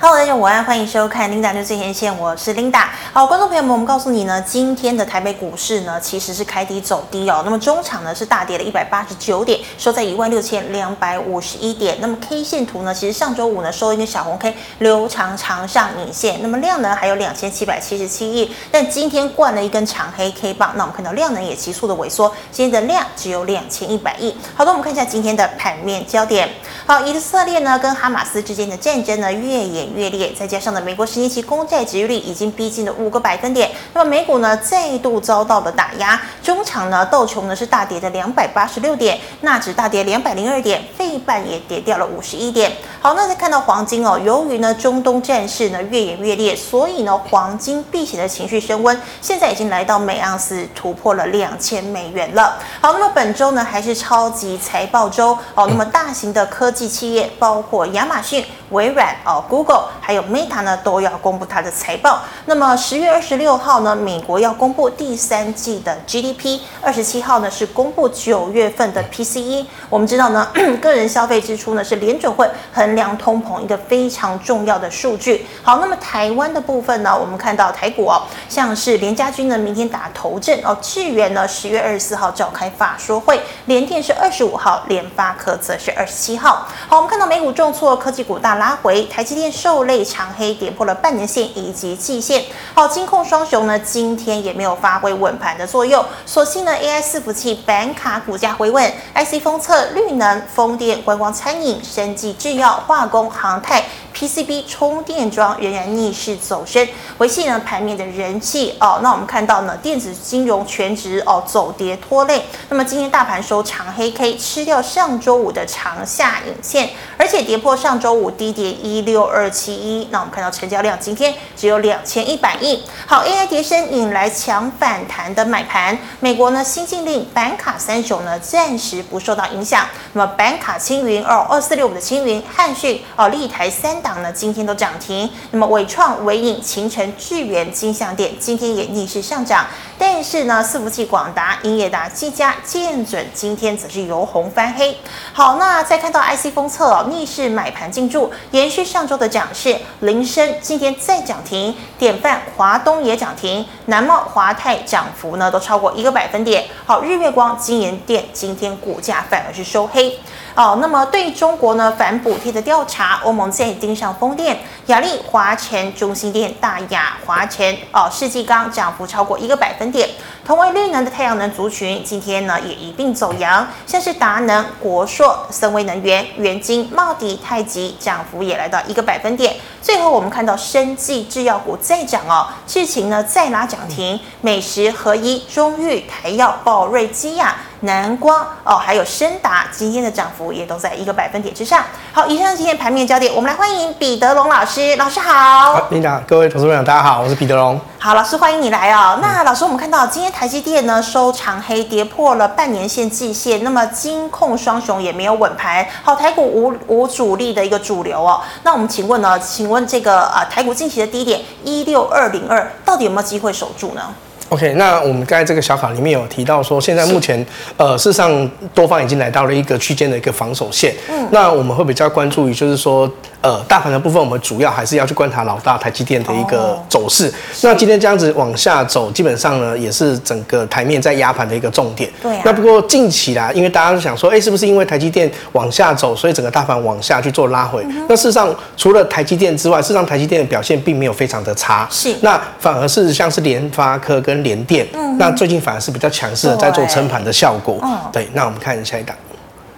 Hello，大家午安，欢迎收看 Linda 的最前线，我是 Linda。好，观众朋友们，我们告诉你呢，今天的台北股市呢，其实是开低走低哦。那么中场呢是大跌了一百八十九点，收在一万六千两百五十一点。那么 K 线图呢，其实上周五呢收一根小红 K，留长长上影线。那么量呢还有两千七百七十七亿，但今天灌了一根长黑 K 棒，那我们看到量能也急速的萎缩，今天的量只有两千一百亿。好的，我们看一下今天的盘面焦点。好，以色列呢跟哈马斯之间的战争呢越演越烈，再加上呢，美国十年期公债殖利率已经逼近了五个百分点，那么美股呢再度遭到了打压，中场呢道琼呢是大跌的两百八十六点，纳指大跌两百零二点，费半也跌掉了五十一点。好，那再看到黄金哦，由于呢中东战事呢越演越烈，所以呢黄金避险的情绪升温，现在已经来到每盎司突破了两千美元了。好，那么本周呢还是超级财报周哦，那么大型的科技企业包括亚马逊。微软哦，Google 还有 Meta 呢都要公布它的财报。那么十月二十六号呢，美国要公布第三季的 GDP，二十七号呢是公布九月份的 PCE。我们知道呢，个人消费支出呢是联准会衡量通膨一个非常重要的数据。好，那么台湾的部分呢，我们看到台股哦，像是联家军呢明天打头阵哦，智原呢十月二十四号召开法说会，联电是二十五号，联发科则是二十七号。好，我们看到美股重挫，科技股大。拉回，台积电受累长黑，跌破了半年线以及季线。好，金控双雄呢，今天也没有发挥稳盘的作用，所幸呢，AI 伺服器板卡股价回稳，IC 封测、绿能、风电、观光、餐饮、生技制药、化工、航太。PCB 充电桩仍然逆势走升，维系呢盘面的人气哦。那我们看到呢，电子金融全值哦走跌拖累。那么今天大盘收长黑 K，吃掉上周五的长下影线，而且跌破上周五低一点一六二七一。那我们看到成交量今天只有两千一百亿。好，AI 跌深引来强反弹的买盘。美国呢新禁令，板卡三雄呢暂时不受到影响。那么板卡青云哦二四六五的青云、汉讯哦立台三档呢今天都涨停，那么伟创、伟影、勤诚、智源、金像电今天也逆势上涨，但是呢，伺服器广达、英业达、技嘉、建准今天则是由红翻黑。好，那再看到 IC 封测哦，逆势买盘进驻，延续上周的涨势，菱生今天再涨停，典范、华东也涨停，南茂、华泰涨幅呢都超过一个百分点。好，日月光、金研店今天股价反而是收黑。哦，那么对中国呢反补贴的调查，欧盟再盯上风电、雅力、华晨、中兴店、大亚、华晨、哦世纪钢涨幅超过一个百分点。同为绿能的太阳能族群，今天呢也一并走阳，像是达能、国硕、森威能源、元晶、茂迪、太极涨幅也来到一个百分点。最后我们看到生技制药股再涨哦，智勤呢再拉涨停，美食、合一、中裕、台药、宝瑞、基亚。南光哦，还有升达，今天的涨幅也都在一个百分点之上。好，以上今天盘面焦点，我们来欢迎彼得龙老师。老师好。好，领导，各位投资朋友，大家好，我是彼得龙。好，老师欢迎你来哦。那老师，我们看到今天台积电呢收长黑，跌破了半年线、季线，那么金控双雄也没有稳盘。好，台股无无主力的一个主流哦。那我们请问呢？请请问这个啊台股近期的低点一六二零二，到底有没有机会守住呢？？OK，那我们刚才这个小卡里面有提到说，现在目前呃，事实上多方已经来到了一个区间的一个防守线。嗯，那我们会比较关注于就是说。呃，大盘的部分，我们主要还是要去观察老大台积电的一个走势。哦、那今天这样子往下走，基本上呢，也是整个台面在压盘的一个重点。对、啊。那不过近期啦，因为大家都想说，哎、欸，是不是因为台积电往下走，所以整个大盘往下去做拉回？嗯、那事实上，除了台积电之外，事实上台积电的表现并没有非常的差。是。那反而是像是联发科跟联电，嗯，那最近反而是比较强势的，在做撑盘的效果。嗯。对。那我们看下一档。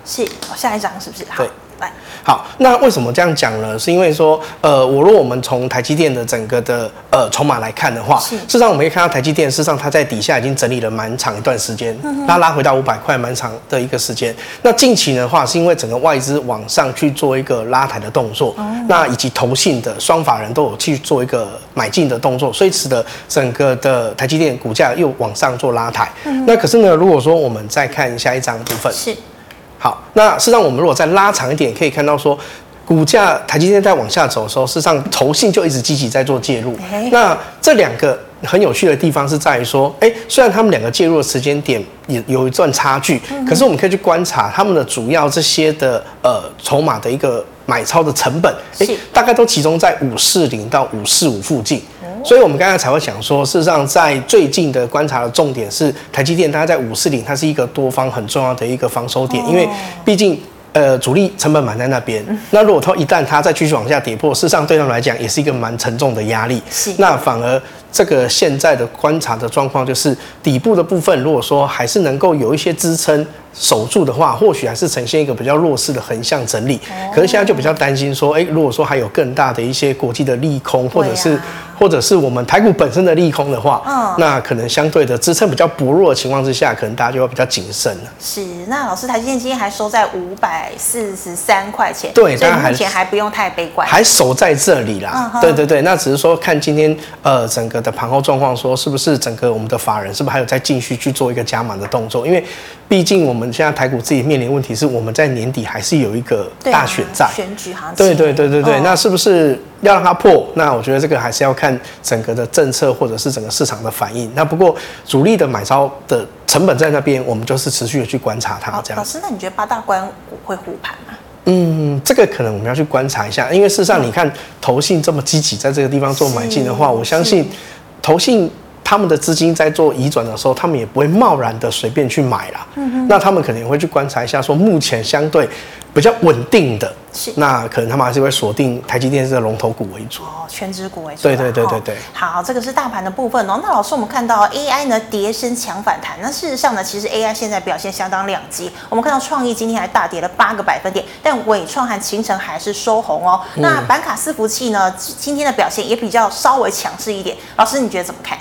是。下一张是不是？好。对。好，那为什么这样讲呢？是因为说，呃，我如果我们从台积电的整个的呃筹码来看的话，是事实上我们可以看到台积电，事实上它在底下已经整理了蛮长一段时间，嗯、它拉回到五百块蛮长的一个时间。那近期的话，是因为整个外资往上去做一个拉抬的动作，嗯、那以及投信的双法人都有去做一个买进的动作，所以使得整个的台积电股价又往上做拉抬。嗯、那可是呢，如果说我们再看下一张部分，是。好，那事实上我们如果再拉长一点，可以看到说，股价台积电在往下走的时候，事实上投信就一直积极在做介入。那这两个很有趣的地方是在于说，哎，虽然他们两个介入的时间点也有一段差距，可是我们可以去观察他们的主要这些的呃筹码的一个。买超的成本，哎，大概都集中在五四零到五四五附近。所以，我们刚才才会讲说，事实上，在最近的观察的重点是台积电，它在五四零，它是一个多方很重要的一个防守点，因为毕竟。呃，主力成本满在那边，那如果它一旦它再继续往下跌破，事实上对他们来讲也是一个蛮沉重的压力。是，那反而这个现在的观察的状况就是底部的部分，如果说还是能够有一些支撑守住的话，或许还是呈现一个比较弱势的横向整理。可是现在就比较担心说，哎，如果说还有更大的一些国际的利空，或者是。或者是我们台股本身的利空的话，嗯，那可能相对的支撑比较薄弱的情况之下，可能大家就会比较谨慎了。是，那老师，台积电今天还收在五百四十三块钱，对，所以目前还不用太悲观，还守在这里啦。嗯、对对对，那只是说看今天呃整个的盘后状况，说是不是整个我们的法人是不是还有在继续去做一个加码的动作？因为毕竟我们现在台股自己面临问题是我们在年底还是有一个大选在、啊、选举行情，对对对对对，哦、那是不是？要让它破，那我觉得这个还是要看整个的政策或者是整个市场的反应。那不过主力的买超的成本在那边，我们就是持续的去观察它。这样。老师，那你觉得八大关股会护盘吗？嗯，这个可能我们要去观察一下，因为事实上你看投信这么积极在这个地方做买进的话，我相信投信他们的资金在做移转的时候，他们也不会贸然的随便去买啦。嗯哼。那他们可能也会去观察一下，说目前相对。比较稳定的，是那可能他们还是会锁定台积电这个龙头股为主哦，全值股为主。对对对对对。好，这个是大盘的部分哦。那老师，我们看到 AI 呢跌升强反弹，那事实上呢，其实 AI 现在表现相当两极。我们看到创意今天还大跌了八个百分点，但伟创和勤诚还是收红哦。嗯、那板卡伺服器呢，今天的表现也比较稍微强势一点。老师，你觉得怎么看？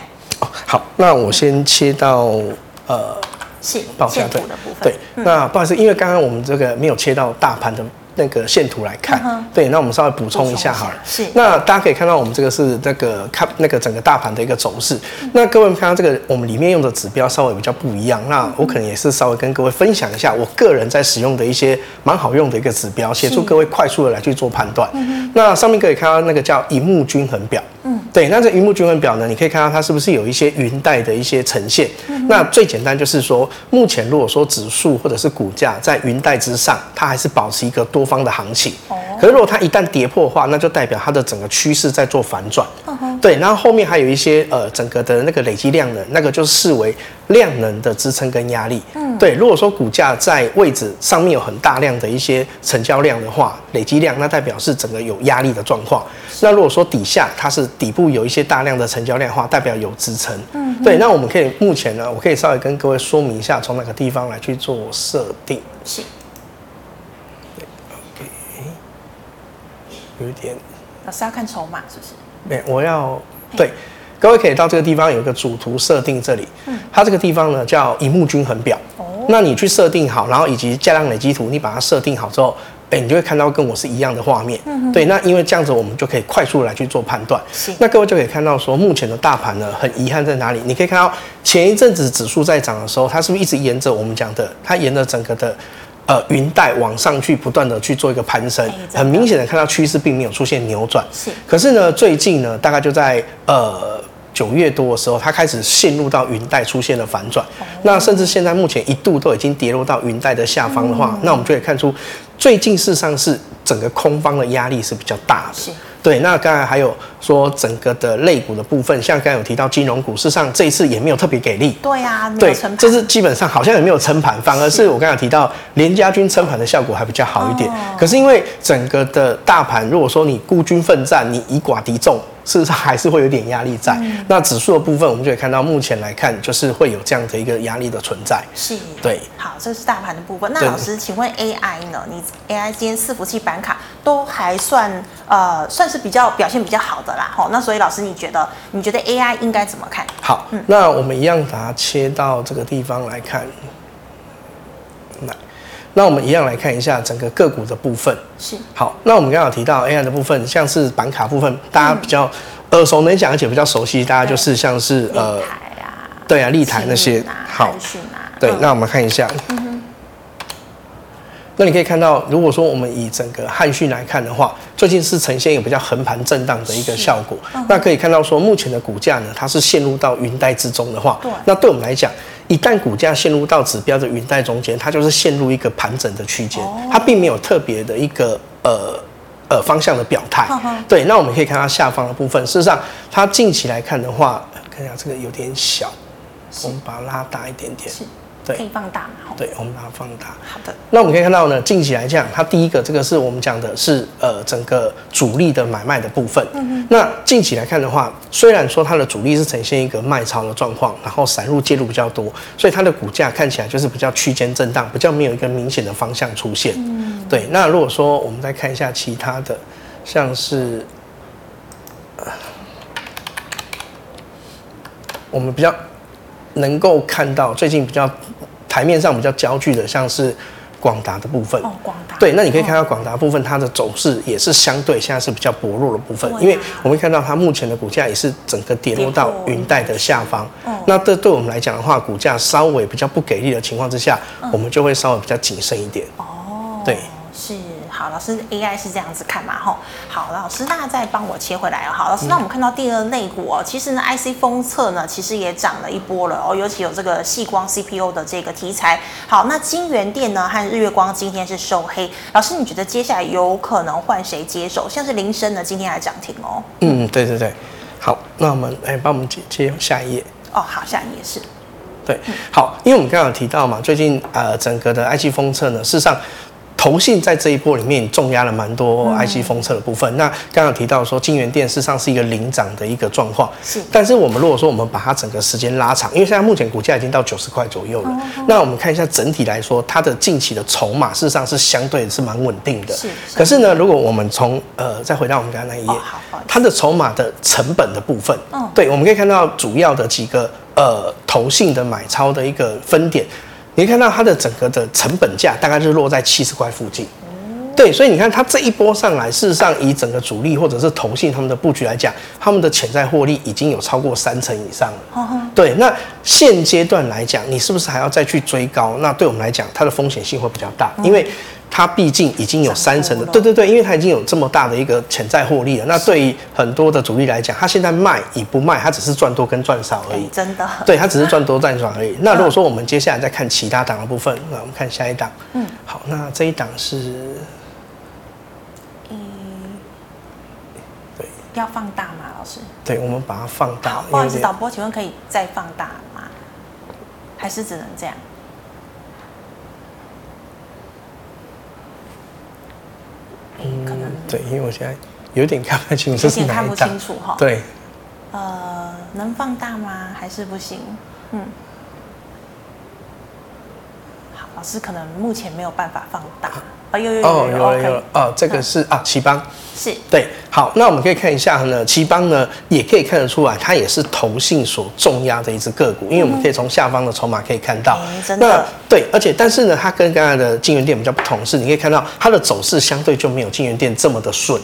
哦，好，那我先切到呃。是线图的部分。对，嗯、那不好意思，因为刚刚我们这个没有切到大盘的那个线图来看。嗯、对，那我们稍微补充一下好了。是。那大家可以看到，我们这个是那个看那个整个大盘的一个走势。嗯、那各位看到这个，我们里面用的指标稍微比较不一样。那我可能也是稍微跟各位分享一下，我个人在使用的一些蛮好用的一个指标，协助各位快速的来去做判断。嗯、那上面可以看到那个叫荧幕均衡表。嗯。对，那这荧幕均衡表呢，你可以看到它是不是有一些云带的一些呈现？嗯、那最简单就是说，目前如果说指数或者是股价在云带之上，它还是保持一个多方的行情。哦。可是如果它一旦跌破的话，那就代表它的整个趋势在做反转。嗯、对，然后后面还有一些呃整个的那个累积量能，那个就视为量能的支撑跟压力。嗯。对，如果说股价在位置上面有很大量的一些成交量的话，累积量，那代表是整个有压力的状况。那如果说底下它是底部。有一些大量的成交量的话，代表有支撑。嗯，对。那我们可以目前呢，我可以稍微跟各位说明一下，从哪个地方来去做设定。是。对，OK。有一点。老师要看筹码是不是？对，我要对。各位可以到这个地方有一个主图设定这里。嗯。它这个地方呢叫荧幕均衡表。哦。那你去设定好，然后以及价量累积图，你把它设定好之后。哎、欸，你就会看到跟我是一样的画面，嗯、哼对，那因为这样子，我们就可以快速来去做判断。是那各位就可以看到说，目前的大盘呢，很遗憾在哪里？你可以看到前一阵子指数在涨的时候，它是不是一直沿着我们讲的，它沿着整个的呃云带往上去，不断的去做一个攀升，很明显的看到趋势并没有出现扭转。是，可是呢，最近呢，大概就在呃。九月多的时候，它开始陷入到云带出现了反转，哦、那甚至现在目前一度都已经跌落到云带的下方的话，嗯、那我们就可以看出，最近事实上是整个空方的压力是比较大的。是对，那刚才还有说整个的类股的部分，像刚才有提到金融股，事实上这一次也没有特别给力。对啊，对，这是基本上好像也没有撑盘，反而是我刚才有提到连家军撑盘的效果还比较好一点。哦、可是因为整个的大盘，如果说你孤军奋战，你以寡敌众。事实上还是会有点压力在。嗯、那指数的部分，我们就可以看到，目前来看就是会有这样的一个压力的存在。是，对。好，这是大盘的部分。那老师，对请问 AI 呢？你 AI 今天伺服器板卡都还算呃，算是比较表现比较好的啦。好，那所以老师，你觉得你觉得 AI 应该怎么看？好，嗯、那我们一样把它切到这个地方来看。那那我们一样来看一下整个个股的部分。是。好，那我们刚刚提到 AI 的部分，像是板卡部分，大家比较耳熟能详，而且比较熟悉，大家就是像是对呃，啊对啊，立台那些。啊、好。啊、对，那我们看一下。那你可以看到，如果说我们以整个汉讯来看的话，最近是呈现一个比较横盘震荡的一个效果。嗯、那可以看到说，目前的股价呢，它是陷入到云带之中的话，对那对我们来讲。一旦股价陷入到指标的云带中间，它就是陷入一个盘整的区间，它并没有特别的一个呃呃方向的表态。对，那我们可以看它下方的部分，事实上它近期来看的话，看一下这个有点小，我们把它拉大一点点。对，可以放大嘛？对，我们把它放大。好的。那我们可以看到呢，近期来讲，它第一个这个是我们讲的是呃整个主力的买卖的部分。嗯嗯。那近期来看的话，虽然说它的主力是呈现一个卖超的状况，然后散入介入比较多，所以它的股价看起来就是比较区间震荡，比较没有一个明显的方向出现。嗯。对，那如果说我们再看一下其他的，像是，呃，我们比较能够看到最近比较。台面上比较焦距的，像是广达的部分。哦，广达。对，那你可以看到广达部分，它的走势也是相对现在是比较薄弱的部分，因为我们会看到它目前的股价也是整个跌落到云带的下方。那这对我们来讲的话，股价稍微比较不给力的情况之下，我们就会稍微比较谨慎一点。哦，对。是好，老师 AI 是这样子看嘛？吼，好，老师那再帮我切回来哦。好，老师，那我们看到第二类股哦，其实呢，IC 封测呢，其实也涨了一波了哦，尤其有这个细光 CPU 的这个题材。好，那金源电呢和日月光今天是收黑，老师你觉得接下来有可能换谁接手？像是林森呢，今天还涨停哦。嗯，对对对，好，那我们来帮我们接接下一页。哦，好，下一页是。对，好，因为我们刚刚有提到嘛，最近呃整个的 IC 封测呢，事实上。投信在这一波里面重压了蛮多 IC 封测的部分。嗯、那刚刚提到说，金源电事实上是一个领涨的一个状况。是。但是我们如果说我们把它整个时间拉长，因为现在目前股价已经到九十块左右了。嗯、那我们看一下整体来说，它的近期的筹码事实上是相对是蛮稳定的。是。可是呢，如果我们从呃再回到我们刚刚那一页，哦、它的筹码的成本的部分，嗯，对，我们可以看到主要的几个呃投信的买超的一个分点。你看到它的整个的成本价大概是落在七十块附近，对，所以你看它这一波上来，事实上以整个主力或者是投信他们的布局来讲，他们的潜在获利已经有超过三成以上了。对，那现阶段来讲，你是不是还要再去追高？那对我们来讲，它的风险性会比较大，因为。它毕竟已经有三成的，对对对，因为它已经有这么大的一个潜在获利了。那对于很多的主力来讲，它现在卖与不卖，它只是赚多跟赚少而已。真的，对，它只是赚多赚少而已。那如果说我们接下来再看其他档的部分，那我们看下一档。嗯，好，那这一档是，嗯，对，要放大吗，老师？对，我们把它放大。不好意思，导播，请问可以再放大吗？还是只能这样？嗯，可能对，因为我现在有点看不清楚，有点看不清楚哈。对，呃，能放大吗？还是不行？嗯，好，老师可能目前没有办法放大。啊，有有有有有有哦，这个是啊，奇邦是对。好，那我们可以看一下呢，奇邦呢也可以看得出来，它也是投信所重压的一只个股，因为我们可以从下方的筹码可以看到，真的对，而且但是呢，它跟刚才的金源店比较不同，是你可以看到它的走势相对就没有金源店这么的顺。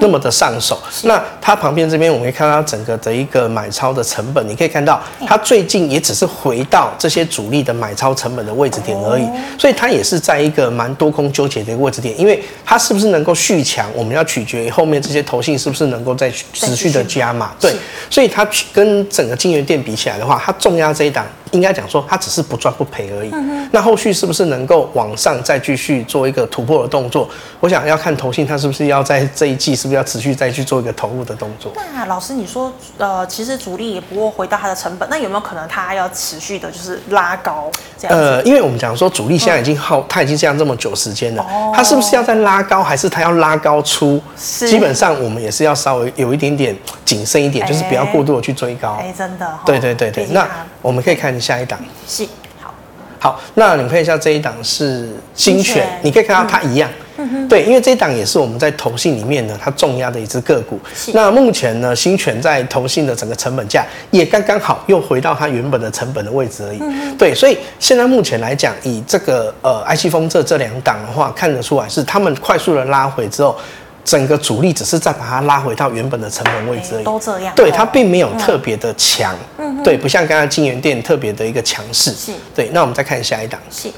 那么的上手，那它旁边这边我们可以看到它整个的一个买超的成本，你可以看到它最近也只是回到这些主力的买超成本的位置点而已，所以它也是在一个蛮多空纠结的一个位置点，因为它是不是能够续强，我们要取决于后面这些投信是不是能够再持续的加码，对，所以它跟整个金源店比起来的话，它重压这一档。应该讲说，它只是不赚不赔而已。嗯、那后续是不是能够往上再继续做一个突破的动作？我想要看投信，它是不是要在这一季，是不是要持续再去做一个投入的动作？那老师，你说，呃，其实主力也不过回到它的成本，那有没有可能它要持续的，就是拉高这样？呃，因为我们讲说，主力现在已经耗，它已经这样这么久时间了，哦、它是不是要再拉高，还是它要拉高出？是基本上我们也是要稍微有一点点谨慎一点，欸、就是不要过度的去追高。哎、欸，真的。对对对对，那我们可以看。下一档。是好，好，那你们看一下这一档是新权，你可以看到它一样，嗯、对，因为这一档也是我们在投信里面呢，它重压的一只个股。那目前呢，新权在投信的整个成本价也刚刚好又回到它原本的成本的位置而已。嗯、对，所以现在目前来讲，以这个呃 IC 封测这两档的话，看得出来是他们快速的拉回之后。整个主力只是在把它拉回到原本的成本位置而已，都这样，对，它并没有特别的强，嗯，对，不像刚刚金源店特别的一个强势，是，对。那我们再看下一档，是，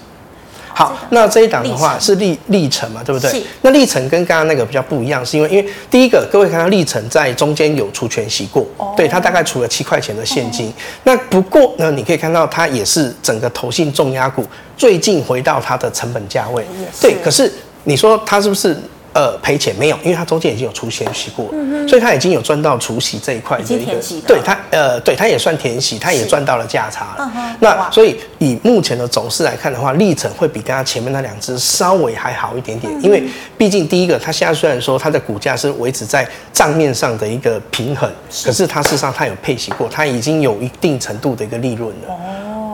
好，那这一档的话是历历程嘛，对不对？那历程跟刚刚那个比较不一样，是因为因为第一个，各位看到历程在中间有除权息过，对，它大概除了七块钱的现金。那不过呢，你可以看到它也是整个投信重压股，最近回到它的成本价位，对。可是你说它是不是？呃，赔钱没有，因为它中间已经有除权息过了，嗯、所以它已经有赚到除息这一块的一个，对它呃，对它也算填息，它也赚到了价差了。嗯、那所以以目前的走势来看的话，历程会比刚刚前面那两只稍微还好一点点，嗯、因为毕竟第一个，它现在虽然说它的股价是维持在账面上的一个平衡，是。可是它事实上它有配息过，它已经有一定程度的一个利润了。哦，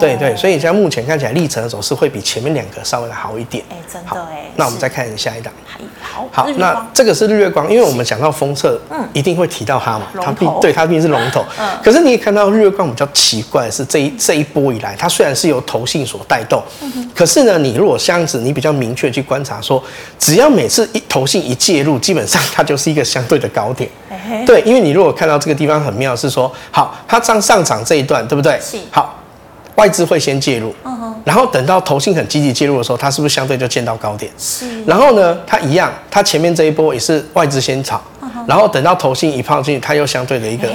对对，所以现在目前看起来历程的走势会比前面两个稍微的好一点。哎，真的哎。那我们再看下一档。好，好，那这个是日月光，因为我们讲到封测，嗯，一定会提到它嘛，它必对它毕竟是龙头，嗯，可是你也看到日月光比较奇怪的是，这一这一波以来，它虽然是由投信所带动，嗯，可是呢，你如果这样子，你比较明确去观察说，只要每次一投信一介入，基本上它就是一个相对的高点，对，因为你如果看到这个地方很妙是说，好，它上上涨这一段，对不对？是，好。外资会先介入，然后等到投信很积极介入的时候，它是不是相对就见到高点？是。然后呢，它一样，它前面这一波也是外资先炒，然后等到投信一泡进去，它又相对的一个，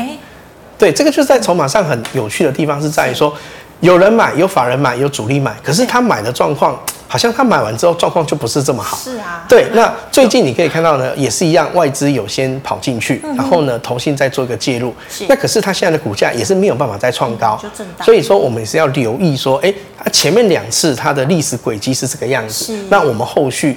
对，这个就是在筹码上很有趣的地方是在于说，有人买，有法人买，有主力买，可是他买的状况。好像他买完之后状况就不是这么好。是啊。对，那最近你可以看到呢，也是一样，外资有先跑进去，然后呢，投信再做一个介入。是。那可是他现在的股价也是没有办法再创高。所以说我们也是要留意说，哎，他前面两次它的历史轨迹是这个样子。是。那我们后续。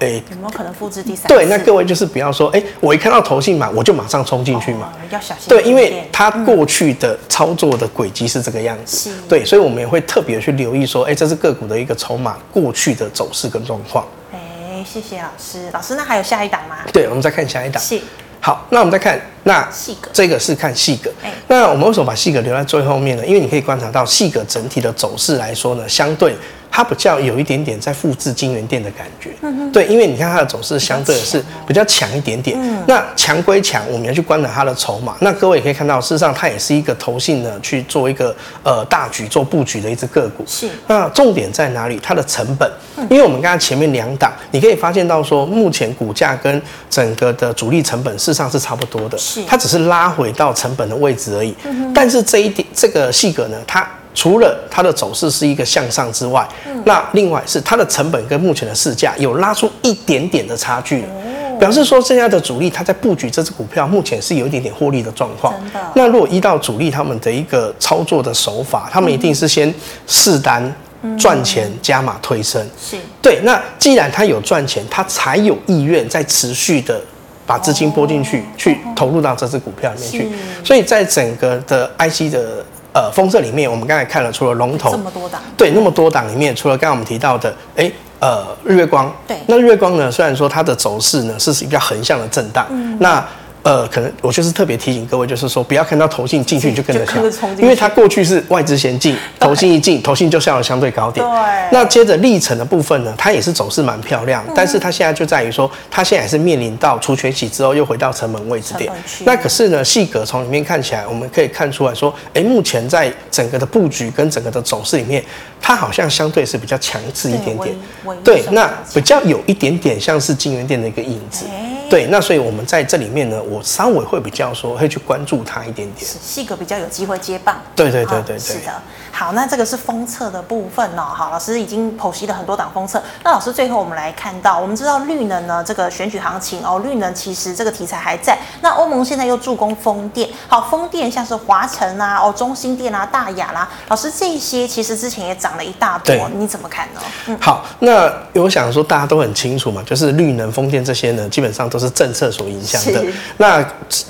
欸、有没有可能复制第三？对，那各位就是不要说，哎、欸，我一看到投信买，我就马上冲进去嘛。哦，要小心。对，因为它过去的操作的轨迹是这个样子。嗯、对，所以我们也会特别去留意说，哎、欸，这是个股的一个筹码过去的走势跟状况。哎、欸，谢谢老师。老师，那还有下一档吗？对，我们再看下一档。是。好，那我们再看那细格，这个是看细格。欸、那我们为什么把细格留在最后面呢？因为你可以观察到细格整体的走势来说呢，相对。它比较有一点点在复制金源店的感觉，嗯、对，因为你看它的走势相对是比较强一点点。嗯、那强归强，我们要去观察它的筹码。那各位也可以看到，事实上它也是一个投信呢去做一个呃大局做布局的一只个股。是。那重点在哪里？它的成本，因为我们刚才前面两档，你可以发现到说，目前股价跟整个的主力成本事实上是差不多的。是。它只是拉回到成本的位置而已。嗯、哼但是这一点，这个细格呢，它。除了它的走势是一个向上之外，嗯、那另外是它的成本跟目前的市价有拉出一点点的差距，哦、表示说现在的主力他在布局这支股票，目前是有一点点获利的状况。那如果依照主力他们的一个操作的手法，他们一定是先试单赚钱加码推升。是、嗯。对，那既然他有赚钱，他才有意愿在持续的把资金拨进去，哦、去投入到这支股票里面去。所以在整个的 IC 的。呃，封测里面，我们刚才看了，除了龙头这么多档，对，那么多档里面，除了刚刚我们提到的，哎，呃，日月光，对，那日月光呢，虽然说它的走势呢是比较横向的震荡，嗯，那。呃，可能我就是特别提醒各位，就是说不要看到投信进去你就跟着抢，因为它过去是外资先进，投信一进，投信就下了相对高点。对。那接着历程的部分呢，它也是走势蛮漂亮，但是它现在就在于说，它现在也是面临到除权息之后又回到成本位置点。那可是呢，细格从里面看起来，我们可以看出来说，哎，目前在整个的布局跟整个的走势里面，它好像相对是比较强势一点点。对，那比较有一点点像是金源店的一个影子。对，那所以我们在这里面呢，我稍微会比较说会去关注他一点点，是性格比较有机会接棒。对对对对对，是的。好，那这个是封测的部分哦。好，老师已经剖析了很多档封测。那老师最后我们来看到，我们知道绿能呢这个选举行情哦，绿能其实这个题材还在。那欧盟现在又助攻风电，好，风电像是华晨啊、哦中兴电啊、大雅啦，老师这些其实之前也涨了一大波，你怎么看呢？嗯、好，那我想说大家都很清楚嘛，就是绿能、风电这些呢，基本上都是政策所影响的。那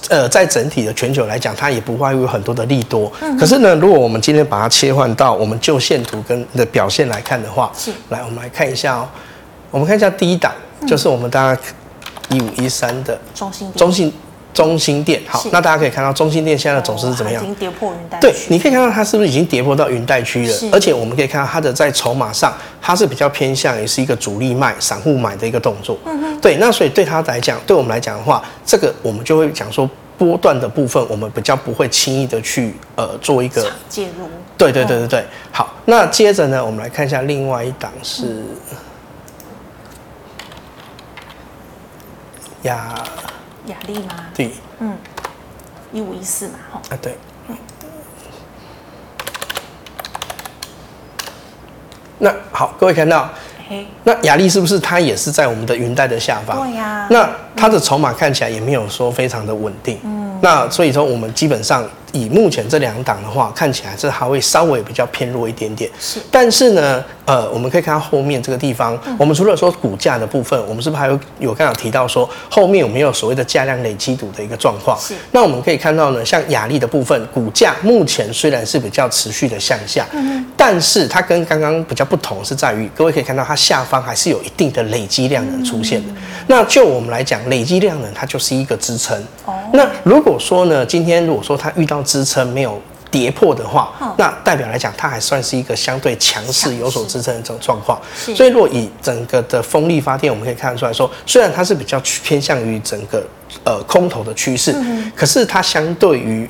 呃，在整体的全球来讲，它也不外乎有很多的利多。嗯、可是呢，如果我们今天把它切。换到我们就线图跟的表现来看的话，是来我们来看一下哦，我们看一下第一档，嗯、就是我们大家一五一三的中心中心中心店，好，那大家可以看到中心店现在的走势是怎么样？已经跌破云带区。对，你可以看到它是不是已经跌破到云带区了？是而且我们可以看到它的在筹码上，它是比较偏向于是一个主力卖、散户买的一个动作。嗯哼，对，那所以对它来讲，对我们来讲的话，这个我们就会讲说。波段的部分，我们比较不会轻易的去呃做一个介入。对对对对对，好，那接着呢，我们来看一下另外一档是雅雅力吗？对，嗯，一五一四嘛，哈啊对。那好，各位看到嘿，那雅丽是不是它也是在我们的云带的下方？对呀、啊。那它的筹码看起来也没有说非常的稳定。嗯。那所以说，我们基本上以目前这两档的话，看起来是还会稍微比较偏弱一点点。是。但是呢，呃，我们可以看到后面这个地方，嗯、我们除了说股价的部分，我们是不是还有有刚刚提到说后面有没有所谓的价量累积度的一个状况？是。那我们可以看到呢，像雅力的部分，股价目前虽然是比较持续的向下，嗯，但是它跟刚刚比较不同是在于，各位可以看到它下方还是有一定的累积量能出现的。嗯、那就我们来讲，累积量能它就是一个支撑。哦。那如果说呢，今天如果说它遇到支撑没有跌破的话，哦、那代表来讲，它还算是一个相对强势、有所支撑的这种状况。所以，如果以整个的风力发电，我们可以看得出来说，虽然它是比较偏向于整个呃空头的趋势，嗯、可是它相对于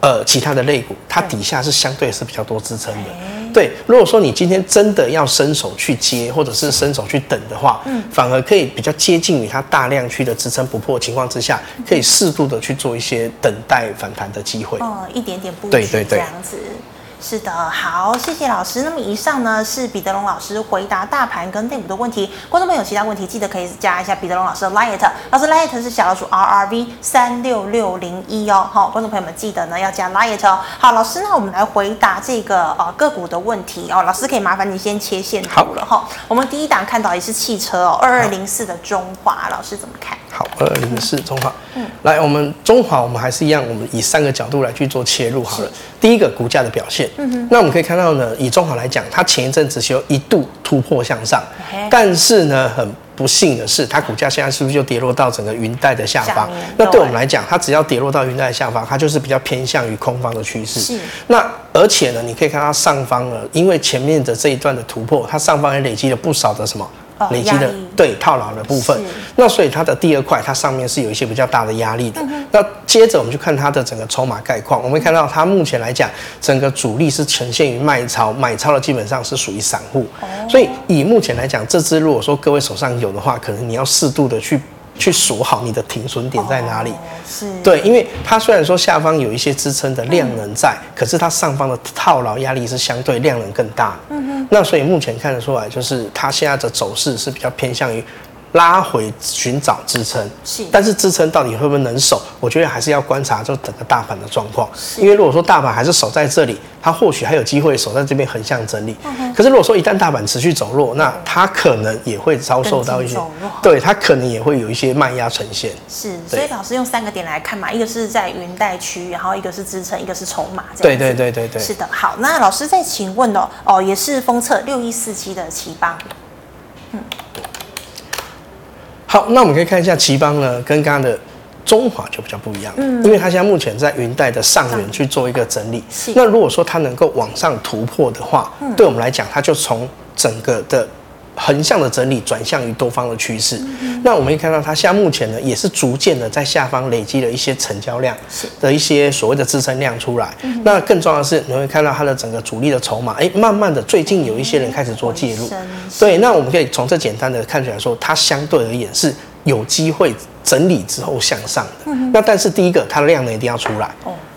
呃其他的类股，它底下是相对是比较多支撑的。对，如果说你今天真的要伸手去接，或者是伸手去等的话，嗯，反而可以比较接近于它大量区的支撑不破情况之下，可以适度的去做一些等待反弹的机会。哦，一点点布局，对对对，这样子。是的，好，谢谢老师。那么以上呢是彼得龙老师回答大盘跟内部的问题。观众朋友其他问题记得可以加一下彼得龙老师的 lite，老师 lite 是小老鼠 R R V 三六六零一哦。好，观众朋友们记得呢要加 lite 哦。好，老师，那我们来回答这个呃个股的问题哦。老师可以麻烦你先切线图了哈。我们第一档看到也是汽车哦，二二零四的中华，老师怎么看？好，二二零四中华。嗯，来，我们中华我们还是一样，我们以三个角度来去做切入好了。第一个股价的表现，嗯哼，那我们可以看到呢，以中华来讲，它前一阵子是有一度突破向上，但是呢，很不幸的是，它股价现在是不是就跌落到整个云带的下方？那对我们来讲，它只要跌落到云带的下方，它就是比较偏向于空方的趋势。是。那而且呢，你可以看它上方呢，因为前面的这一段的突破，它上方也累积了不少的什么？累积的对套牢的部分，那所以它的第二块，它上面是有一些比较大的压力的。嗯、那接着我们去看它的整个筹码概况，我们会看到它目前来讲，整个主力是呈现于卖超，买超的基本上是属于散户。所以以目前来讲，这支如果说各位手上有的话，可能你要适度的去。去数好你的停损点在哪里？是对，因为它虽然说下方有一些支撑的量能在，可是它上方的套牢压力是相对量能更大。嗯哼，那所以目前看得出来，就是它现在的走势是比较偏向于。拉回寻找支撑，是，但是支撑到底会不会能守？我觉得还是要观察，就整个大盘的状况。因为如果说大盘还是守在这里，它或许还有机会守在这边横向整理。嗯、可是如果说一旦大盘持续走弱，那它可能也会遭受到一些，对，它可能也会有一些卖压呈现。是，所以老师用三个点来看嘛，一个是在云带区，然后一个是支撑，一个是筹码。对对对对对。是的，好，那老师再请问哦，哦，也是封测六一四七的頎邦。嗯。好，那我们可以看一下齐邦呢，跟刚刚的中华就比较不一样，嗯，因为它现在目前在云带的上缘去做一个整理，是。那如果说它能够往上突破的话，嗯，对我们来讲，它就从整个的。横向的整理转向于多方的趋势，嗯，那我们可以看到它现在目前呢也是逐渐的在下方累积了一些成交量的一些所谓的支撑量出来。那更重要的是，你会看到它的整个主力的筹码，哎，慢慢的最近有一些人开始做介入。对，那我们可以从这简单的看起来说，它相对而言是有机会整理之后向上的。那但是第一个，它的量呢一定要出来。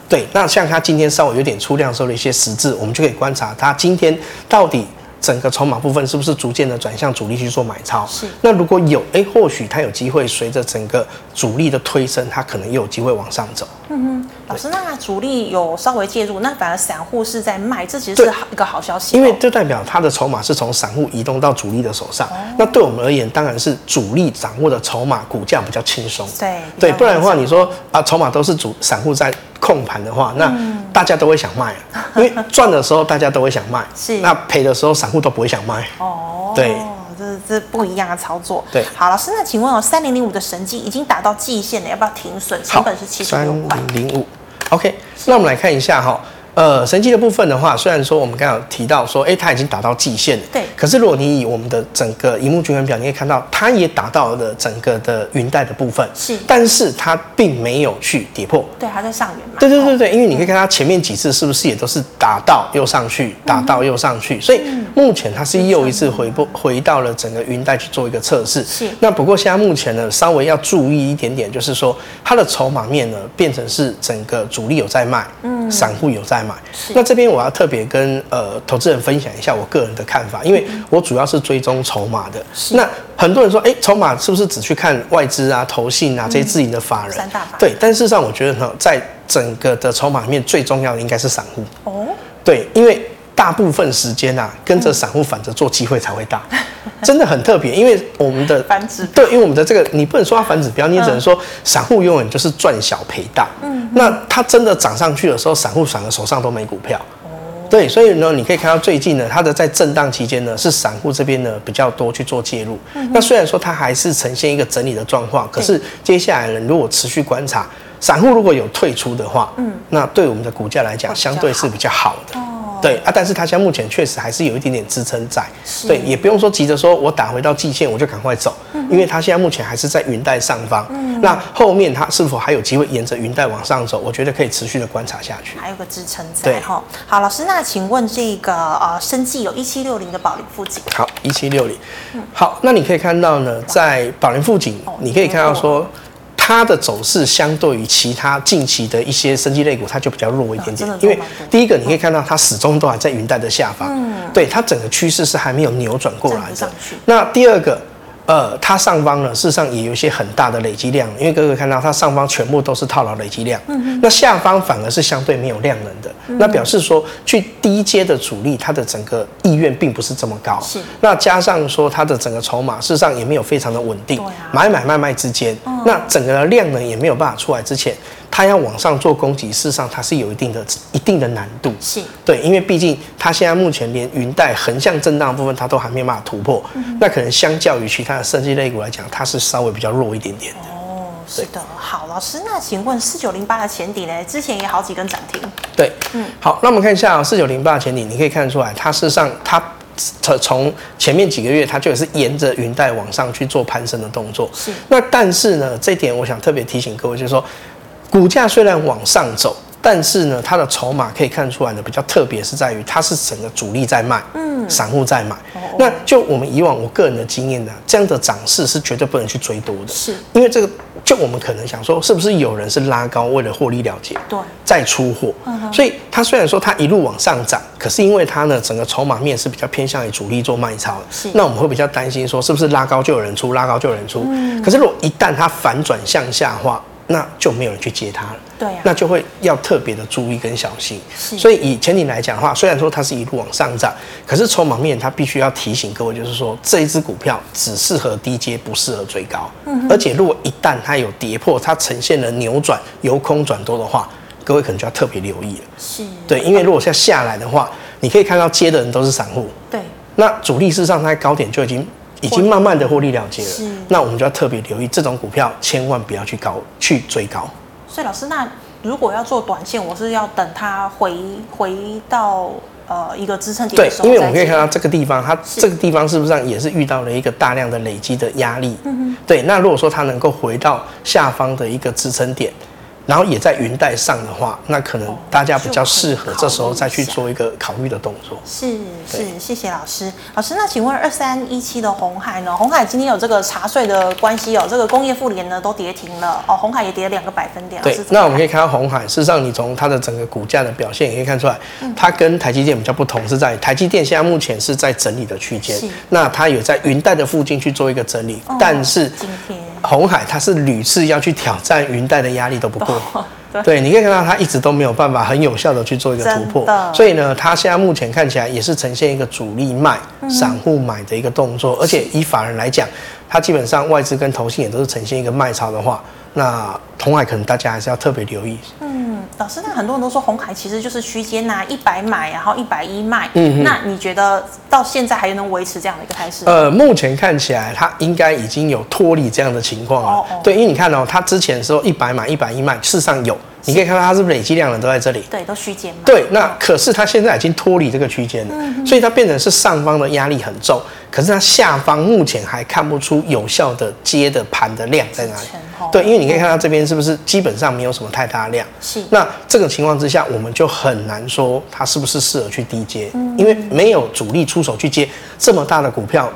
对，那像它今天稍微有点出量时候的一些实质，我们就可以观察它今天到底。整个筹码部分是不是逐渐的转向主力去做买超？是。那如果有，哎，或许它有机会随着整个主力的推升，它可能又有机会往上走。嗯哼，老师，那主力有稍微介入，那反而散户是在卖，这其实是一个好消息。因为这代表它的筹码是从散户移动到主力的手上。哦。那对我们而言，当然是主力掌握的筹码，股价比较轻松。对。对，不然的话，你说啊，筹码都是主散户在控盘的话，那大家都会想卖，因为赚的时候大家都会想卖，是。那赔的时候散户都不会想卖。哦。对。这这不一样的操作。对。好，老师，那请问哦，三零零五的神经已经达到季线了，要不要停损？成本是七十六块。三零零五。OK，那我们来看一下哈。呃，神机的部分的话，虽然说我们刚刚有提到说，哎，它已经达到季线了。对。可是如果你以我们的整个荧幕均衡表，你可以看到，它也达到了整个的云带的部分。是。但是它并没有去跌破。对，它在上缘嘛。对对对对，因为你可以看它前面几次是不是也都是打到又上去，打到又上去，所以目前它是又一次回不回到了整个云带去做一个测试。是。那不过现在目前呢，稍微要注意一点点，就是说它的筹码面呢变成是整个主力有在卖。嗯。散户有在买。那这边我要特别跟呃投资人分享一下我个人的看法，因为我主要是追踪筹码的。那很多人说，哎，筹码是不是只去看外资啊、投信啊这些自营的法人？三大法。对，但事实上我觉得呢，在整个的筹码里面最重要的应该是散户。哦。对，因为。大部分时间啊，跟着散户反着做，机会才会大，真的很特别。因为我们的 反指对，因为我们的这个，你不能说它反指标，你只能说散户永远就是赚小赔大。嗯，那它真的涨上去的时候，散户反而手上都没股票。哦，对，所以呢，你可以看到最近呢，它的在震荡期间呢，是散户这边呢比较多去做介入。那虽然说它还是呈现一个整理的状况，可是接下来呢，如果持续观察，散户如果有退出的话，嗯，那对我们的股价来讲，相对是比较好的。对啊，但是它现在目前确实还是有一点点支撑在，对，也不用说急着说我打回到季线我就赶快走，因为它现在目前还是在云带上方，那后面它是否还有机会沿着云带往上走？我觉得可以持续的观察下去，还有个支撑在。对哈，好，老师，那请问这个呃，生技有一七六零的宝林富锦，好，一七六零，好，那你可以看到呢，在宝林富锦，你可以看到说。它的走势相对于其他近期的一些升级类股，它就比较弱一点点。因为第一个，你可以看到它始终都还在云带的下方，对，它整个趋势是还没有扭转过来的。那第二个。呃，它上方呢，事实上也有一些很大的累积量，因为各位看到它上方全部都是套牢累积量，嗯哼，那下方反而是相对没有量能的，嗯、那表示说去低阶的主力，它的整个意愿并不是这么高，是，那加上说它的整个筹码事实上也没有非常的稳定，买买卖卖之间，嗯、那整个的量能也没有办法出来之前。它要往上做攻击，事实上它是有一定的、一定的难度。是，对，因为毕竟它现在目前连云带横向震荡的部分，它都还没有办法突破。嗯、那可能相较于其他的生技类股来讲，它是稍微比较弱一点点的。哦，是的。好，老师，那请问四九零八的前底呢？之前也好几根涨停。对，嗯，好，那我们看一下四九零八的前底，你可以看出来，它事实上它从前面几个月，它就是沿着云带往上去做攀升的动作。是。那但是呢，这一点我想特别提醒各位，就是说。股价虽然往上走，但是呢，它的筹码可以看出来的比较特别是在于，它是整个主力在卖，嗯，散户在买。那就我们以往我个人的经验呢，这样的涨势是绝对不能去追多的，是。因为这个，就我们可能想说，是不是有人是拉高为了获利了结，对，再出货。嗯、哼。所以它虽然说它一路往上涨，可是因为它呢，整个筹码面是比较偏向于主力做卖超的，是。那我们会比较担心说，是不是拉高就有人出，拉高就有人出。嗯、可是如果一旦它反转向下的话，那就没有人去接它了，对啊，那就会要特别的注意跟小心。所以以前景来讲的话，虽然说它是一路往上涨，可是筹码面它必须要提醒各位，就是说这一只股票只适合低接，不适合追高。嗯，而且如果一旦它有跌破，它呈现了扭转，由空转多的话，各位可能就要特别留意了。是，对，因为如果是要下来的话，你可以看到接的人都是散户。对，那主力事实上它在高点就已经。已经慢慢的获利了结了，是那我们就要特别留意这种股票，千万不要去高去追高。所以老师，那如果要做短线，我是要等它回回到呃一个支撑点。对，因为我们可以看到这个地方，它这个地方是不是也是遇到了一个大量的累积的压力？嗯哼。对，那如果说它能够回到下方的一个支撑点。然后也在云带上的话，那可能大家比较适合这时候再去做一个考虑的动作。是是，对谢谢老师。老师，那请问二三一七的红海呢？红海今天有这个查税的关系哦，这个工业妇联呢都跌停了哦，红海也跌了两个百分点。对，那我们可以看到红海，事实上你从它的整个股价的表现也可以看出来，它跟台积电比较不同，是在台积电现在目前是在整理的区间，是那它有在云带的附近去做一个整理，哦、但是今天。鸿海它是屡次要去挑战云带的压力都不过，对，对，你可以看到它一直都没有办法很有效的去做一个突破，所以呢，它现在目前看起来也是呈现一个主力卖、散户买的一个动作，嗯、而且以法人来讲，它基本上外资跟投信也都是呈现一个卖超的话，那红海可能大家还是要特别留意。嗯老师，那很多人都说红海其实就是区间呐，一百买，然后一百一卖。嗯哼，那你觉得到现在还能维持这样的一个态势？呃，目前看起来它应该已经有脱离这样的情况了。哦哦对，因为你看哦，它之前的时候一百买一百一卖，事实上有。你可以看到它是不是累积量的都在这里？对，都区间嘛。对，那可是它现在已经脱离这个区间了，嗯、所以它变成是上方的压力很重，可是它下方目前还看不出有效的接的盘的量在哪里。对，因为你可以看到这边是不是基本上没有什么太大量？是。那这个情况之下，我们就很难说它是不是适合去低接，嗯、因为没有主力出手去接这么大的股票，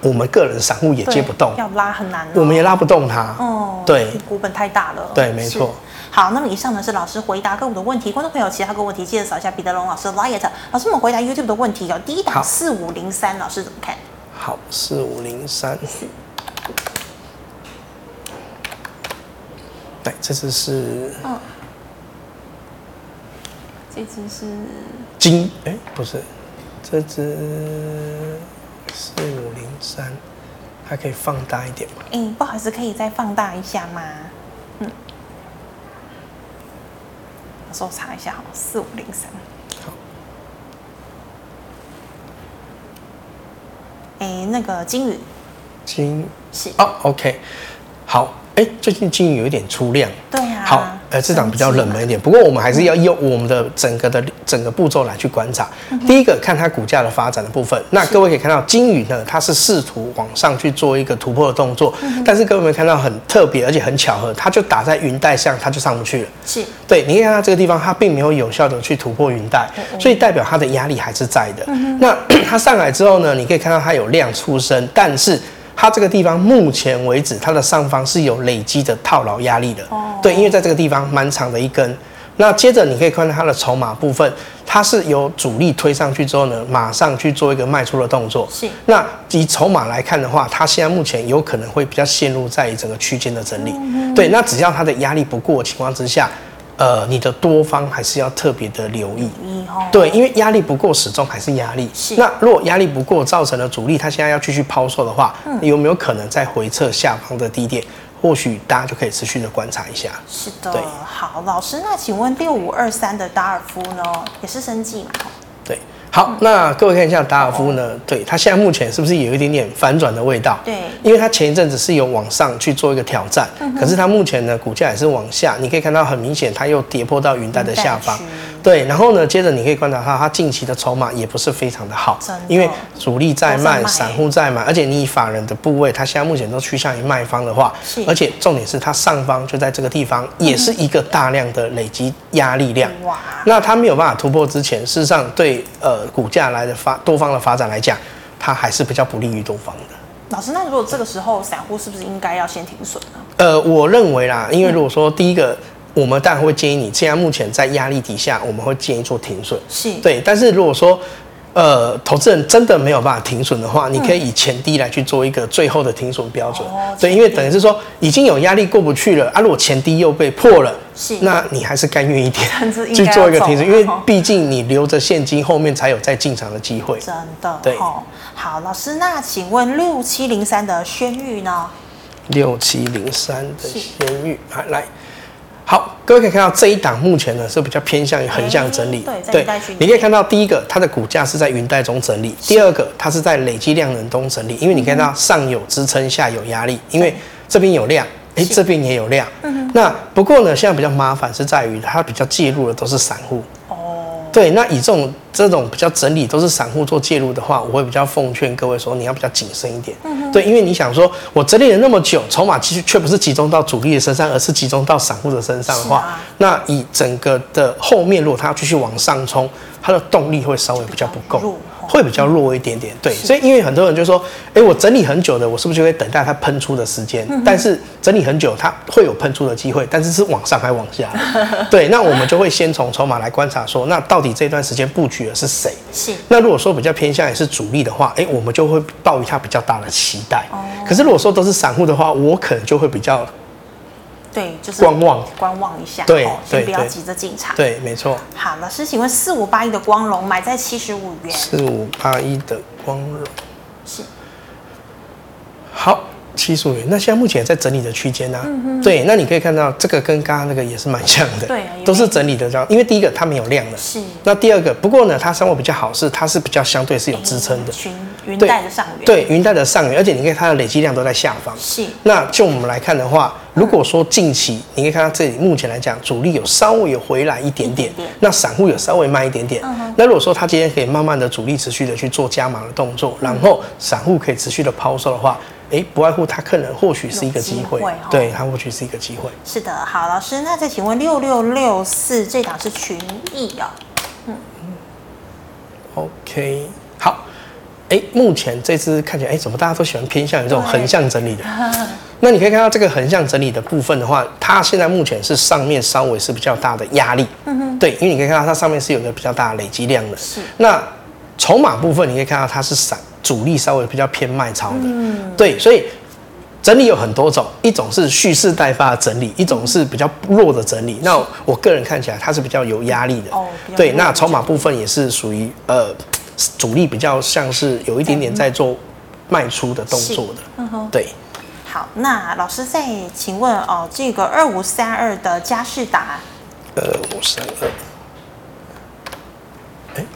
我们个人散户也接不动，要拉很难，我们也拉不动它。哦，对，股本太大了。对，没错。好，那么以上呢是老师回答个股的问题，观众朋友其他个问题记得扫一下彼得龙老师的 Light。老师，我们回答 YouTube 的问题有。第一档四五零三，老师怎么看？好，四五零三。对，这只是。嗯。这只是。金？哎，不是，这只四五零三，还可以放大一点吗？嗯，不好意思，可以再放大一下吗？嗯。搜查一下哈，四五零三。好。哎，那个金宇。金。是。哦，OK，好。哎，最近金鱼有一点出量，对呀、啊。好，呃，这场比较冷门一点，不过我们还是要用我们的整个的整个步骤来去观察。嗯、第一个，看它股价的发展的部分。那各位可以看到，金鱼呢，它是试图往上去做一个突破的动作，嗯、但是各位有没有看到很特别，而且很巧合，它就打在云带上，它就上不去了。是。对，你看它这个地方，它并没有有效的去突破云带，嗯、所以代表它的压力还是在的。嗯、那 它上来之后呢，你可以看到它有量出生，但是。它这个地方目前为止，它的上方是有累积的套牢压力的。哦。对，因为在这个地方蛮长的一根。那接着你可以看到它的筹码部分，它是由主力推上去之后呢，马上去做一个卖出的动作。是。那以筹码来看的话，它现在目前有可能会比较陷入在整个区间的整理。嗯。对，那只要它的压力不过的情况之下。呃，你的多方还是要特别的留意，对，因为压力不够，始终还是压力。是。那如果压力不够，造成了阻力他现在要继续抛售的话，嗯，有没有可能再回撤下方的低点？或许大家就可以持续的观察一下。是的，对。好，老师，那请问六五二三的达尔夫呢，也是生计嘛？对。好，那各位看一下达尔夫呢？对，它现在目前是不是有一点点反转的味道？对，因为它前一阵子是有往上去做一个挑战，可是它目前呢，股价也是往下，你可以看到很明显，它又跌破到云带的下方。对，然后呢，接着你可以观察到，它近期的筹码也不是非常的好，因为主力在卖，散户在买，而且你以法人的部位，它现在目前都趋向于卖方的话，而且重点是它上方就在这个地方，也是一个大量的累积压力量。哇，那它没有办法突破之前，事实上对呃股价来的发多方的发展来讲，它还是比较不利于多方的。老师，那如果这个时候散户是不是应该要先停损呢？呃，我认为啦，因为如果说第一个。我们当然会建议你，现在目前在压力底下，我们会建议做停损。是对，但是如果说，呃，投资人真的没有办法停损的话，嗯、你可以以前低来去做一个最后的停损标准。哦、对，因为等于是说已经有压力过不去了啊，如果前低又被破了，是，那你还是甘愿一点 去做一个停损，因为毕竟你留着现金，后面才有再进场的机会。真的，对。好，老师，那请问六七零三的轩玉呢？六七零三的轩玉，来来。好，各位可以看到这一档目前呢是比较偏向于横向整理。对，对，你可以看到第一个，它的股价是在云带中整理；第二个，它是在累积量能中整理。因为你看到上有支撑，下有压力，因为这边有量，哎，这边也有量。那不过呢，现在比较麻烦是在于它比较介入的都是散户。哦。对，那以这种。这种比较整理都是散户做介入的话，我会比较奉劝各位说，你要比较谨慎一点。嗯。对，因为你想说，我整理了那么久，筹码其实却不是集中到主力的身上，而是集中到散户的身上的话，啊、那以整个的后面，如果它要继续往上冲，它的动力会稍微比较不够，会比较弱一点点。对，所以因为很多人就说，哎，我整理很久的，我是不是就会等待它喷出的时间？嗯、但是整理很久，它会有喷出的机会，但是是往上还往下？对，那我们就会先从筹码来观察说，说那到底这段时间布局的。是谁？是。那如果说比较偏向也是主力的话，哎、欸，我们就会抱以他比较大的期待。哦。可是如果说都是散户的话，我可能就会比较，对，就是观望，观望一下。对，先不要急着进场。对，没错。好，老师，请问四五八一的光隆买在七十五元。四五八一的光隆是。好。七十五元，那现在目前在整理的区间呢？对，那你可以看到这个跟刚刚那个也是蛮像的，对，都是整理的这样。因为第一个它没有量了，是。那第二个，不过呢，它稍微比较好是它是比较相对是有支撑的，云云带的上缘，对，云带的上缘，而且你看它的累积量都在下方。是。那就我们来看的话，如果说近期你可以看到这里，目前来讲主力有稍微有回来一点点，那散户有稍微慢一点点。那如果说它今天可以慢慢的主力持续的去做加码的动作，然后散户可以持续的抛售的话。哎，不外乎它可能或许是一个机会，会哦、对，它或许是一个机会。是的，好，老师，那再请问六六六四这档是群益啊？嗯，OK，好，哎，目前这支看起来，哎，怎么大家都喜欢偏向于这种横向整理的？那你可以看到这个横向整理的部分的话，它现在目前是上面稍微是比较大的压力。嗯哼。对，因为你可以看到它上面是有个比较大的累积量的。是。那筹码部分你可以看到它是散，主力稍微比较偏卖超的。嗯。对，所以整理有很多种，一种是蓄势待发的整理，一种是比较弱的整理。那我个人看起来它是比较有压力的。哦。对，那筹码部分也是属于呃主力比较像是有一点点在做卖出的动作的。嗯哼。对。好，那老师再请问哦，这个二五三二的嘉士达，二五三二，哎，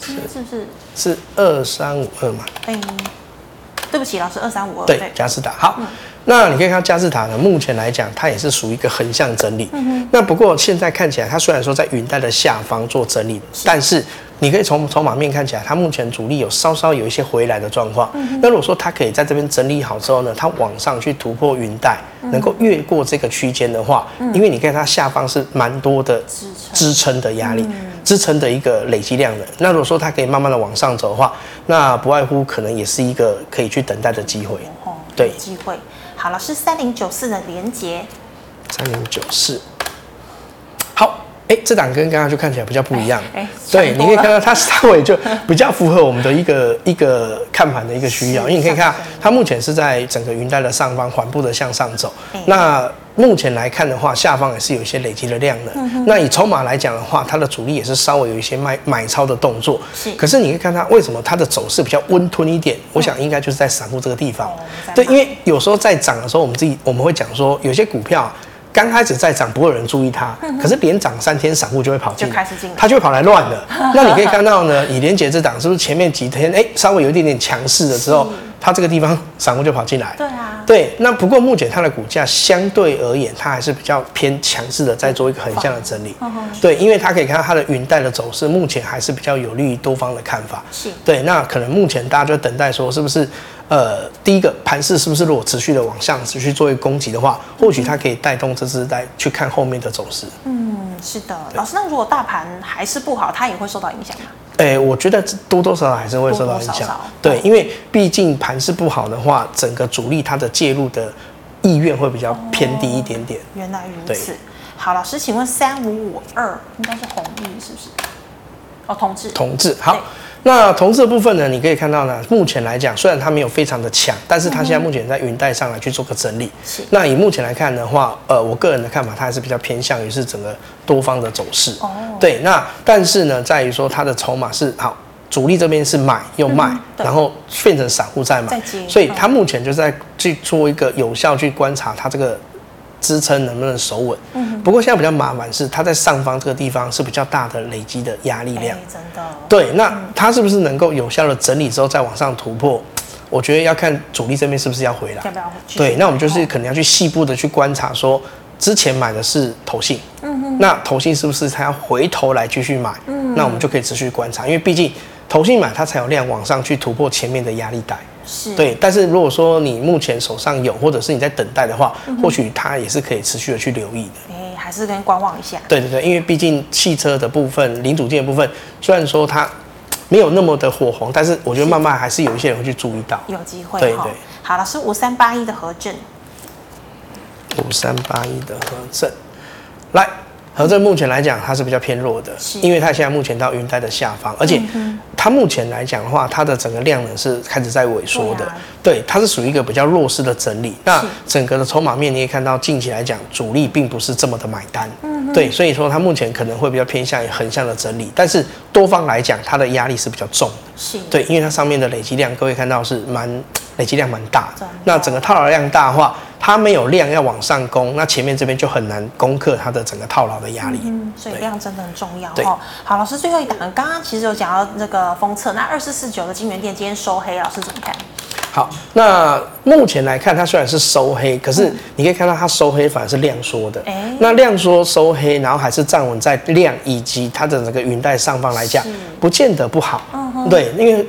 是是不是是二三五二嘛？哎，对不起，老师，二三五二，对，嘉士达。好，嗯、那你可以看嘉士达呢，目前来讲，它也是属于一个横向整理。嗯哼。那不过现在看起来，它虽然说在云带的下方做整理，是但是。你可以从筹码面看起来，它目前主力有稍稍有一些回来的状况。嗯、那如果说它可以在这边整理好之后呢，它往上去突破云带，嗯、能够越过这个区间的话，嗯、因为你看它下方是蛮多的支撑的压力，嗯、支撑的一个累积量的。那如果说它可以慢慢的往上走的话，那不外乎可能也是一个可以去等待的机会。哦，对，机会。好了，是三零九四的连接。三零九四。好。哎，这档跟刚刚就看起来比较不一样。哎，对，你可以看到它稍微就比较符合我们的一个 一个看盘的一个需要，因为你可以看它目前是在整个云带的上方缓步的向上走。那目前来看的话，下方也是有一些累积的量的。那以筹码来讲的话，它的主力也是稍微有一些买买超的动作。是。可是你可以看它为什么它的走势比较温吞一点？我想应该就是在散户这个地方。对，因为有时候在涨的时候，我们自己我们会讲说，有些股票。刚开始在涨，不会有人注意它。可是连涨三天，散户就会跑进来，他就会跑来乱了。那你可以看到呢，以连结这档，是不是前面几天哎稍微有一点点强势的时候，它这个地方散户就跑进来。对啊。对，那不过目前它的股价相对而言，它还是比较偏强势的，在做一个横向的整理。对，因为它可以看到它的云带的走势，目前还是比较有利于多方的看法。是。对，那可能目前大家就等待说，是不是？呃，第一个盘势是不是如果持续的往上，持续做一个攻击的话，或许它可以带动这只来去看后面的走势。嗯，是的，老师，那如果大盘还是不好，它也会受到影响吗？哎、欸，我觉得多多少少还是会受到影响。对，因为毕竟盘势不好的话，整个主力它的介入的意愿会比较偏低一点点。哦、原来如此。好，老师，请问三五五二应该是弘毅是不是？哦，同志。同志，好。那同致的部分呢？你可以看到呢，目前来讲，虽然它没有非常的强，但是它现在目前在云带上来去做个整理。是。那以目前来看的话，呃，我个人的看法，它还是比较偏向于是整个多方的走势。哦。对，那但是呢，在于说它的筹码是好，主力这边是买又卖，嗯、然后变成散户在买，所以它目前就在去做一个有效去观察它这个。支撑能不能守稳？嗯，不过现在比较麻烦是，它在上方这个地方是比较大的累积的压力量。真的。对，那它是不是能够有效的整理之后再往上突破？我觉得要看主力这边是不是要回来。要不要？对，那我们就是可能要去细部的去观察，说之前买的是投信，嗯，那投信是不是它要回头来继续买？嗯，那我们就可以持续观察，因为毕竟投信买它才有量往上去突破前面的压力带。是对，但是如果说你目前手上有，或者是你在等待的话，嗯、或许它也是可以持续的去留意的。哎、欸，还是跟观望一下。对对对，因为毕竟汽车的部分、零组件的部分，虽然说它没有那么的火红，但是我觉得慢慢还是有一些人会去注意到。有机会。对对。好了，是五三八一的和正。五三八一的和正，来。和正目前来讲，它是比较偏弱的，因为它现在目前到云带的下方，而且它目前来讲的话，它的整个量能是开始在萎缩的，对，它是属于一个比较弱势的整理。那整个的筹码面，你也看到近期来讲，主力并不是这么的买单，嗯、对，所以说它目前可能会比较偏向于横向的整理，但是多方来讲，它的压力是比较重的，是。对，因为它上面的累积量，各位看到是蛮累积量蛮大，的。那整个套牢量大的话。它没有量要往上攻，那前面这边就很难攻克它的整个套牢的压力。嗯，所以量真的很重要哦。好，老师最后一档，刚刚其实有讲到那个封测，那二四四九的金源店今天收黑，老师怎么看？好，那目前来看，它虽然是收黑，可是你可以看到它收黑反而是量缩的。哎，那量缩收黑，然后还是站稳在量以及它的整个云带上方来讲，不见得不好。对，因为。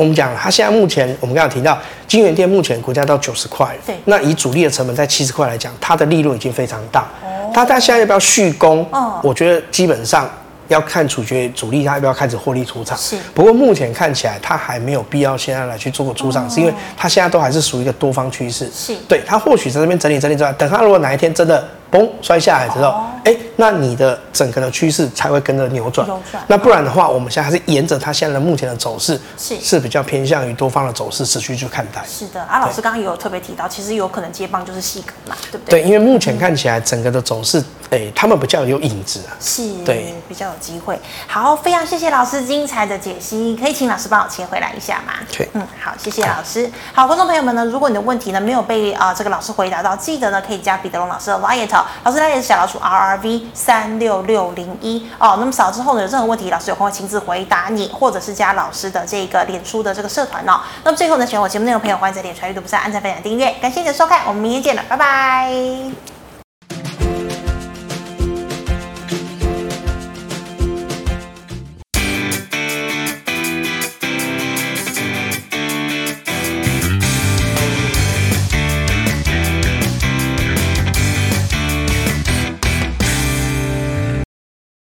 我们讲，它现在目前我们刚刚提到，金源店目前股价到九十块，对，那以主力的成本在七十块来讲，它的利润已经非常大。哦，它它现在要不要续攻？哦，我觉得基本上要看处决主力他要不要开始获利出场。是。不过目前看起来，他还没有必要现在来去做个出场，哦、是因为他现在都还是属于一个多方趋势。是。对，他或许在这边整理整理之外，等他如果哪一天真的嘣摔下来之后，哎、哦，那你的整个的趋势才会跟着扭转。扭转。那不然的话，我们现在还是沿着它现在的目前的走势，是是比较偏向于多方的走势持续去看待。是的，啊，老师刚刚也有特别提到，其实有可能接棒就是细格嘛，对不对？对，因为目前看起来整个的走势。哎、欸，他们比较有影子啊，是，对，比较有机会。好，非常谢谢老师精彩的解析，可以请老师帮我切回来一下吗？对，嗯，好，谢谢老师。好，观众朋友们呢，如果你的问题呢没有被啊、呃、这个老师回答到，记得呢可以加彼得龙老师的 LINE，老师那也是小老鼠 R R V 三六六零一哦。那么扫之后呢，有任何问题，老师有空会亲自回答你，或者是加老师的这个脸书的这个社团哦。那么最后呢，喜欢我节目内容的朋友，欢迎在脸书、阅读不散按赞、分享、订阅。感谢你的收看，我们明天见了，拜拜。